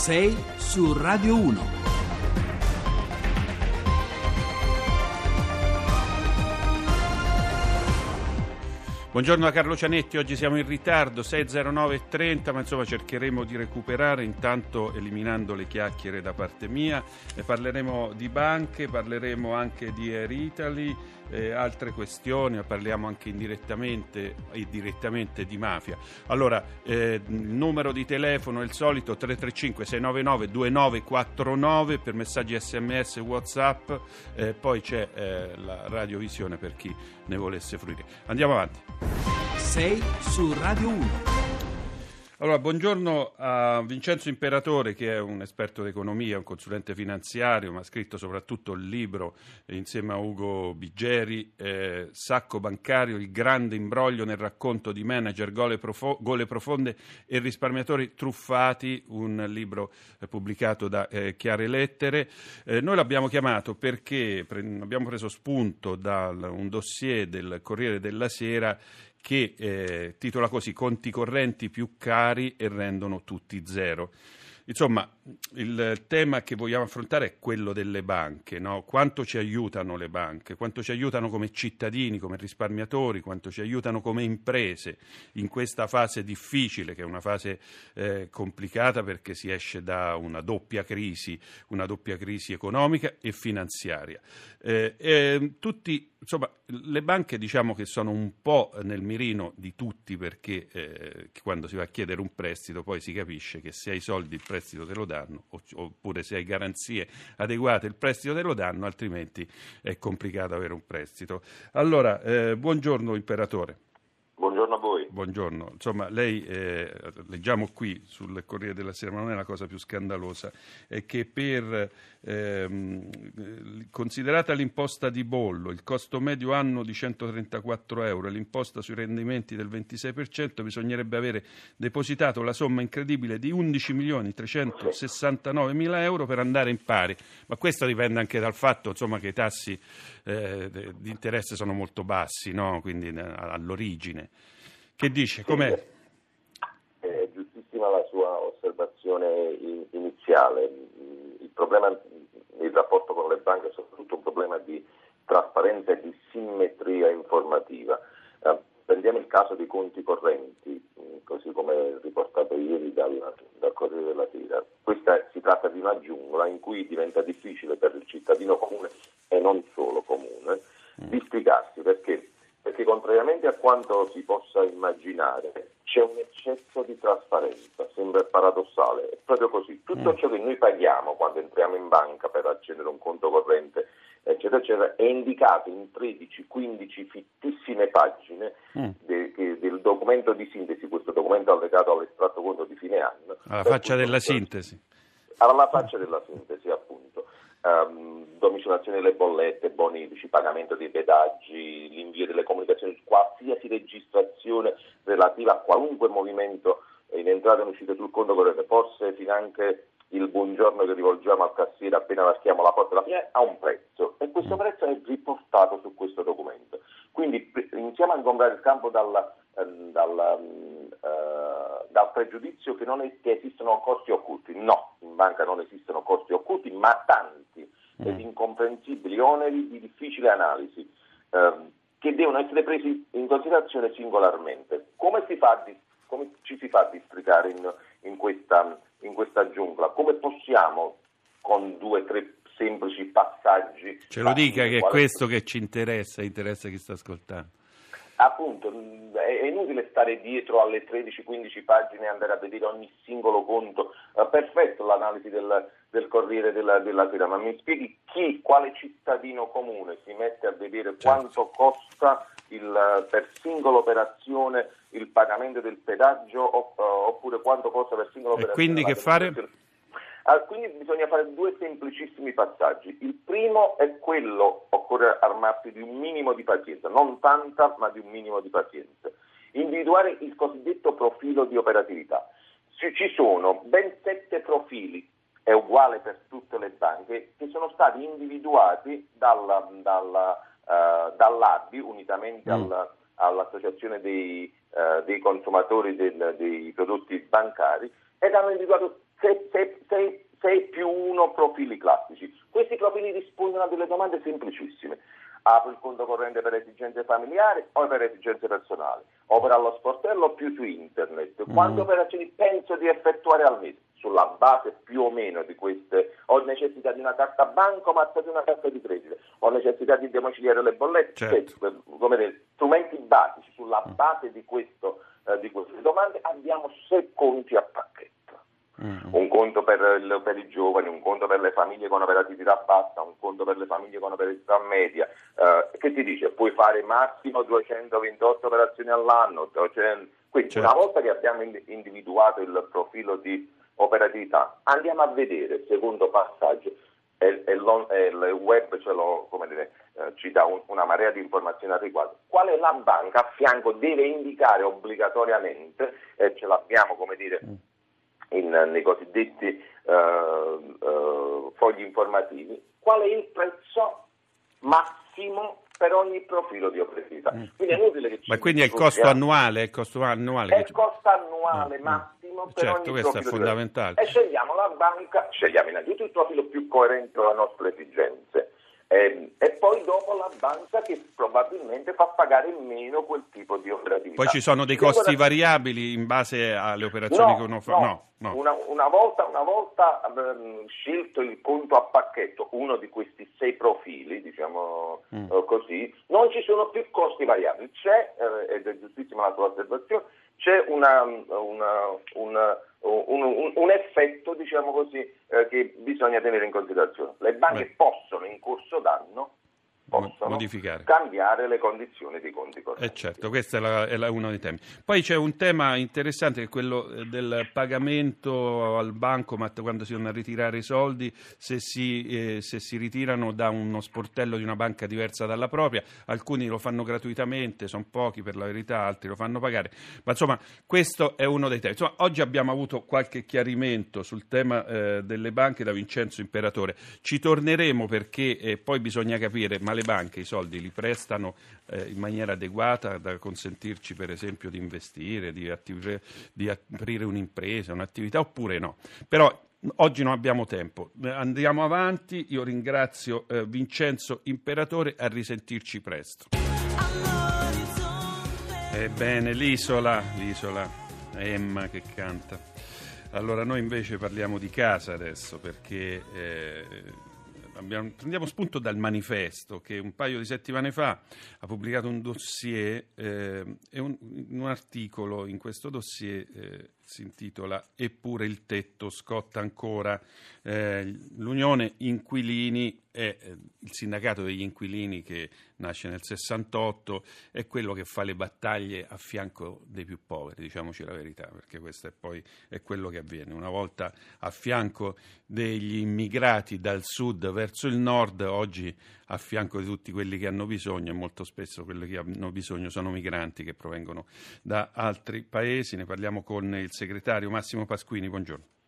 6 su Radio 1. Buongiorno a Carlo Cianetti, oggi siamo in ritardo, 6.09.30, ma insomma cercheremo di recuperare intanto eliminando le chiacchiere da parte mia. E parleremo di banche, parleremo anche di Air Italy, eh, altre questioni, parliamo anche indirettamente e direttamente di mafia. Allora, eh, il numero di telefono è il solito 335 699 2949 per messaggi sms whatsapp, eh, poi c'è eh, la radiovisione per chi ne volesse fruire. Andiamo avanti. 6 su Radio 1. Allora, buongiorno a Vincenzo Imperatore, che è un esperto d'economia, un consulente finanziario, ma ha scritto soprattutto il libro insieme a Ugo Biggeri, eh, Sacco bancario, il grande imbroglio nel racconto di manager, gole, profo- gole profonde e risparmiatori truffati, un libro eh, pubblicato da eh, Chiare Lettere. Eh, noi l'abbiamo chiamato perché pre- abbiamo preso spunto da un dossier del Corriere della Sera che eh, titola così Conti correnti più cari e rendono tutti zero. Insomma, il tema che vogliamo affrontare è quello delle banche, no? quanto ci aiutano le banche, quanto ci aiutano come cittadini, come risparmiatori, quanto ci aiutano come imprese in questa fase difficile, che è una fase eh, complicata perché si esce da una doppia crisi, una doppia crisi economica e finanziaria. Eh, eh, tutti, insomma, le banche diciamo che sono un po' nel mirino di tutti perché eh, quando si va a chiedere un prestito poi si capisce che se hai soldi il prestito te lo danno oppure se hai garanzie adeguate il prestito te lo danno altrimenti è complicato avere un prestito. Allora, eh, buongiorno imperatore. Buongiorno a voi. Buongiorno. Insomma, lei, eh, leggiamo qui sul Corriere della Sera, ma non è la cosa più scandalosa, è che per, ehm, considerata l'imposta di bollo, il costo medio anno di 134 euro e l'imposta sui rendimenti del 26%, bisognerebbe avere depositato la somma incredibile di 11 milioni 369 mila euro per andare in pari. Ma questo dipende anche dal fatto insomma, che i tassi eh, di interesse sono molto bassi, no? quindi all'origine. Che dice? Com'è? È giustissima la sua osservazione iniziale. Il problema, il rapporto con le banche è soprattutto un problema di trasparenza e di simmetria informativa. Eh, prendiamo il caso dei conti correnti, così come riportato ieri dal, dal Corriere della Sera. Questa si tratta di una giungla in cui diventa difficile per il cittadino comune e non solo comune districarsi perché perché contrariamente a quanto si possa immaginare c'è un eccesso di trasparenza, sembra paradossale, è proprio così. Tutto mm. ciò che noi paghiamo quando entriamo in banca per accedere a un conto corrente, eccetera, eccetera, è indicato in 13-15 fittissime pagine mm. de, de, del documento di sintesi, questo documento allegato all'estratto conto di fine anno. Alla faccia della sintesi. Alla faccia della sintesi, appunto um, domiciliazione delle bollette, bonifici, pagamento dei pedaggi, l'invio delle comunicazioni, qualsiasi registrazione relativa a qualunque movimento in entrata e in uscita sul conto corrente, forse finanche il buongiorno che rivolgiamo al cassiere appena varchiamo la porta della fine ha un prezzo e questo mm. prezzo è riportato su questo documento. Quindi iniziamo a ingombrare il campo dal, ehm, ehm, eh, dal pregiudizio che, non è, che esistono costi occulti. No, in banca non esistono costi occulti, ma tanti mm. ed incomprensibili oneri di difficile analisi eh, che devono essere presi in considerazione singolarmente. Come, si fa, come ci si fa a districare in, in, questa, in questa giungla? Come possiamo con due o tre semplici passaggi. Ce lo dica che è questo che ci interessa, interessa chi sta ascoltando. Appunto, è inutile stare dietro alle 13-15 pagine e andare a vedere ogni singolo conto. Uh, perfetto l'analisi del, del Corriere della, della, Sera, ma mi spieghi chi, quale cittadino comune si mette a vedere certo. quanto costa il, per singola operazione il pagamento del pedaggio oppure quanto costa per singola e operazione. Quindi che fare? Ah, quindi bisogna fare due semplicissimi passaggi. Il primo è quello, occorre armarsi di un minimo di pazienza, non tanta, ma di un minimo di pazienza. Individuare il cosiddetto profilo di operatività. Ci sono ben sette profili, è uguale per tutte le banche, che sono stati individuati dalla, dalla, uh, dall'ABI unitamente mm. al, all'Associazione dei, uh, dei consumatori del, dei prodotti bancari ed hanno individuato 6 più 1 profili classici. Questi profili rispondono a delle domande semplicissime. Apro il conto corrente per esigenze familiari o per esigenze personali? Opera allo sportello o più su internet? Quante mm. operazioni penso di effettuare al mese? Sulla base più o meno di queste, ho necessità di una carta bancomat di una carta di credito, ho necessità di domiciliare le bollette, certo. cioè, come dire, strumenti basici, sulla mm. base di, questo, eh, di queste domande abbiamo sei conti a pacchetto. Mm. Un conto per, il, per, i giovani, un conto per le famiglie con operatività bassa, un conto per le famiglie con operatività media. Eh, che ti dice? Puoi fare massimo 228 operazioni all'anno. 200... Quindi certo. una volta che abbiamo individuato il profilo di operatività, andiamo a vedere, secondo passaggio, e, e, e il web ce lo, dire, eh, ci dà un, una marea di informazioni al riguardo, quale la banca a fianco deve indicare obbligatoriamente, e ce l'abbiamo come dire mm in, nei cosiddetti uh, uh, fogli informativi, qual è il prezzo massimo per ogni profilo di operatività. Mm. Quindi è inutile che ci Ma quindi è il costo annuale? È il costo annuale, è il costo annuale mm. massimo per certo, ogni questo è fondamentale. E scegliamo la banca, scegliamo innanzitutto il profilo più coerente con le nostre esigenze eh, e poi dopo la banca che probabilmente fa pagare meno quel tipo di operatività. Poi ci sono dei costi variabili in base alle operazioni no, che uno fa? No, no. Una, una, volta, una volta um, scelto il conto a pacchetto, uno di questi sei profili, diciamo mm. uh, così, non ci sono più costi variabili. C'è, uh, ed è giustissima la tua osservazione, c'è una, una, una un, un, un, effetto, diciamo così, eh, che bisogna tenere in considerazione. Le banche possono in corso d'anno possono modificare. cambiare le condizioni dei conti correnti. Eh certo, questo è, la, è la, uno dei temi. Poi c'è un tema interessante che è quello eh, del pagamento al bancomat quando si vanno a ritirare i soldi, se si, eh, se si, ritirano da uno sportello di una banca diversa dalla propria, alcuni lo fanno gratuitamente, sono pochi per la verità, altri lo fanno pagare, ma insomma questo è uno dei temi. Insomma, oggi abbiamo avuto qualche chiarimento sul tema eh, delle banche da Vincenzo Imperatore, ci torneremo perché eh, poi bisogna capire, ma le le banche i soldi li prestano eh, in maniera adeguata da consentirci per esempio di investire, di, attiv- di aprire un'impresa, un'attività oppure no. Però Oggi non abbiamo tempo, andiamo avanti. Io ringrazio eh, Vincenzo Imperatore, a risentirci presto. Ebbene, l'isola, l'isola, Emma che canta. Allora, noi invece parliamo di casa adesso perché eh, abbiamo, prendiamo spunto dal manifesto che un paio di settimane fa ha pubblicato un dossier eh, e un, un, articolo in questo dossier eh, si intitola Eppure il tetto scotta ancora. Eh, L'Unione Inquilini è eh, il sindacato degli inquilini che nasce nel 68, è quello che fa le battaglie a fianco dei più poveri, diciamoci la verità, perché questo è poi è quello che avviene. Una volta a fianco degli immigrati dal sud verso il nord, oggi a fianco di tutti quelli che hanno bisogno e molto spesso quelli che hanno bisogno sono migranti che provengono da altri paesi. Ne parliamo con il segretario Massimo Pasquini. Buongiorno.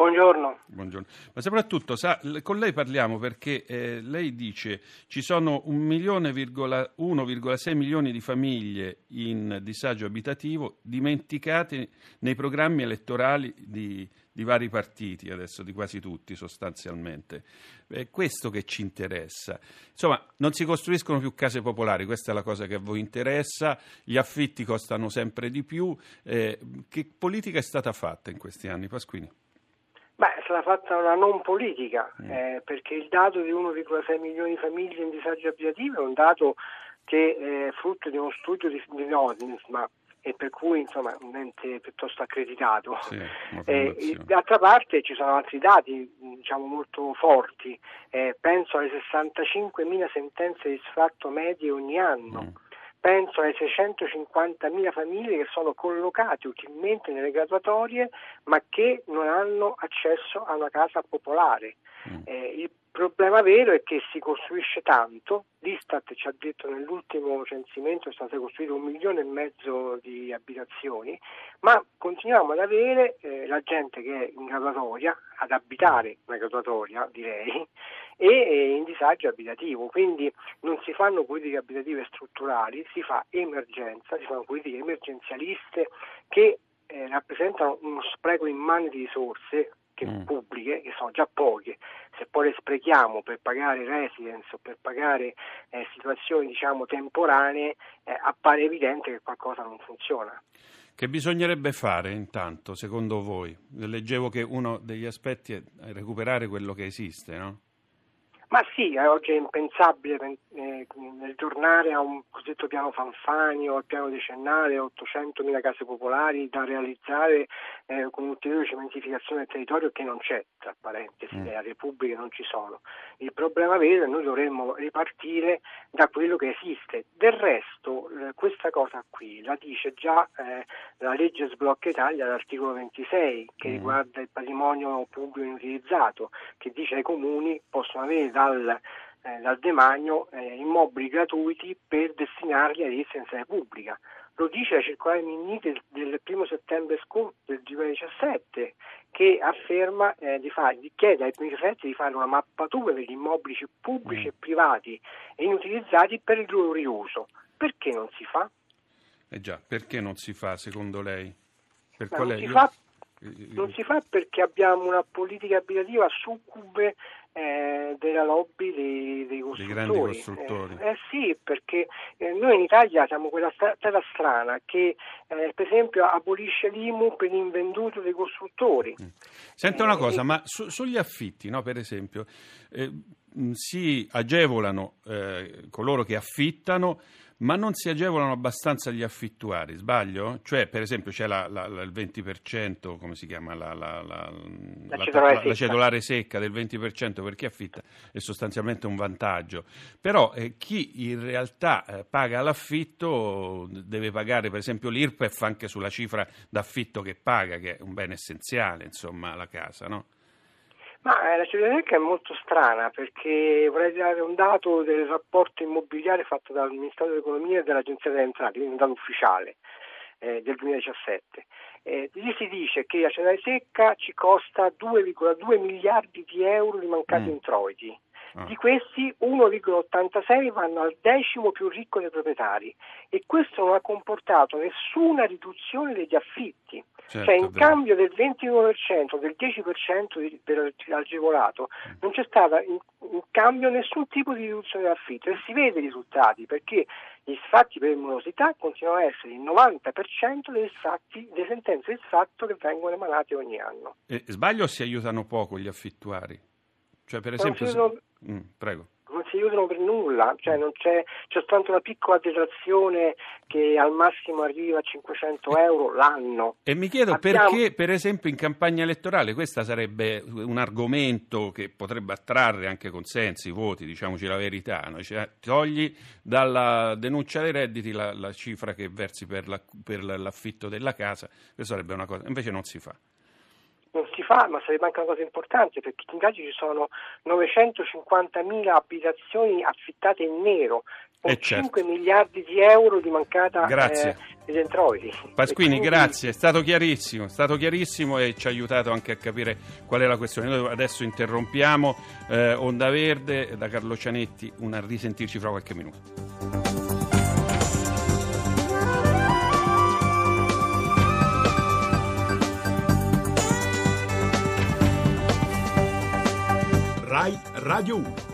Buongiorno. Buongiorno. Ma soprattutto sa, con lei parliamo perché eh, lei dice ci sono 1,6 milioni di famiglie in disagio abitativo dimenticate nei programmi elettorali di, di vari partiti, adesso di quasi tutti sostanzialmente. È questo che ci interessa. Insomma, non si costruiscono più case popolari, questa è la cosa che a voi interessa, gli affitti costano sempre di più. Eh, che politica è stata fatta in questi anni, Pasquini? Stata fatta una non politica, mm. eh, perché il dato di 1,6 milioni di famiglie in disagio abitativo è un dato che è frutto di uno studio di, di Nordisma e per cui insomma un ente piuttosto accreditato. Sì, eh, d'altra parte ci sono altri dati diciamo, molto forti, eh, penso alle 65.000 sentenze di sfratto medie ogni anno. Mm penso alle 650.000 famiglie che sono collocate utilmente nelle graduatorie ma che non hanno accesso a una casa popolare. Mm. Eh, il problema vero è che si costruisce tanto, l'Istat ci ha detto nell'ultimo censimento sono state costruite un milione e mezzo di abitazioni, ma continuiamo ad avere eh, la gente che è in graduatoria, ad abitare una graduatoria direi, e in disagio abitativo, quindi non si fanno politiche abitative strutturali, si fa emergenza, si fanno politiche emergenzialiste che eh, rappresentano uno spreco immane di risorse che mm. pubbliche, che sono già poche, se poi le sprechiamo per pagare residence o per pagare eh, situazioni diciamo temporanee, eh, appare evidente che qualcosa non funziona. Che bisognerebbe fare intanto, secondo voi? Leggevo che uno degli aspetti è recuperare quello che esiste, no? Ma sì, eh, oggi è impensabile eh, nel tornare a un cosiddetto piano Fanfani o al piano decennale, 800.000 case popolari da realizzare eh, con ulteriore cementificazione del territorio che non c'è, tra parentesi, mm. nella Repubblica non ci sono. Il problema vero è che noi dovremmo ripartire da quello che esiste. Del resto, eh, questa cosa qui la dice già eh, la legge Sblocca Italia, l'articolo 26, che mm. riguarda il patrimonio pubblico inutilizzato, che dice ai comuni possono avere dal, eh, dal demanio eh, immobili gratuiti per destinarli all'esistenza pubblica. Lo dice la circolare Minniti del, del 1 settembre scorso del 2017 che afferma eh, di fare, chiede ai prefetti di fare una mappatura degli immobili pubblici mm. e privati e inutilizzati per il loro riuso. Perché non si fa? Eh già, perché non si fa secondo lei? Per non, si fa, non si fa perché abbiamo una politica abitativa succube eh, della lobby dei, dei costruttori. Costruttori. Eh, eh sì, perché eh, noi in Italia siamo quella terra strana che eh, per esempio abolisce l'IMU per l'invenduto dei costruttori. Mm. Senta una cosa, ma su, sugli affitti, no, per esempio, eh, si agevolano coloro che affittano ma non si agevolano abbastanza gli affittuari, sbaglio? Cioè, per esempio, c'è la, la, la, il 20%, come si chiama? La, cedolare cedolare secca del 20% per chi affitta è sostanzialmente un vantaggio. Però eh, chi in realtà eh, paga l'affitto deve pagare, per esempio, l'IRPEF anche sulla cifra d'affitto che paga, che è un bene essenziale, insomma, la casa, no? Ma eh, la cittadinanza è molto strana perché vorrei dare un dato del rapporto immobiliare fatto dal Ministero dell'Economia e dall'Agenzia delle Entrate, quindi un dato ufficiale eh, del 2017. Eh, lì si dice che la centrale secca ci costa 2,2 miliardi di euro di mancati mm. introiti. Ah. Di questi 1,86 vanno al decimo più ricco dei proprietari e questo non ha comportato nessuna riduzione degli affitti. Certo, cioè in cambio del 21%, del 10% dell'agevolato mm. non c'è stata in, in, cambio nessun tipo di riduzione dell'affitto e si vede i risultati perché gli sfatti per morosità continuano a essere il 90% dei sfatti, delle sentenze di sfatto che vengono emanate ogni anno. E, sbaglio si aiutano poco gli affittuari? Cioè per esempio... Se... Mm, prego non si aiutano per nulla, cioè c'è, c'è, soltanto una piccola detrazione che al massimo arriva a 500 euro l'anno. E mi chiedo Abbiamo... perché, per esempio, in campagna elettorale questo sarebbe un argomento che potrebbe attrarre anche consensi, voti, diciamoci la verità, no? cioè, togli dalla denuncia dei redditi la, la cifra che versi per, la, per l'affitto della casa, questa sarebbe una cosa, invece non si fa non si fa, ma sarebbe anche una cosa importante perché in Italia ci sono 950.000 abitazioni affittate in nero con eh certo. 5 miliardi di euro di mancata grazie. Eh, introiti. Pasquini, quindi... grazie, è stato chiarissimo, è stato chiarissimo e ci ha aiutato anche a capire qual è la questione. Noi adesso interrompiamo eh, Onda Verde da Carlo Cianetti, una risentirci fra qualche minuto. Rai Radio 1.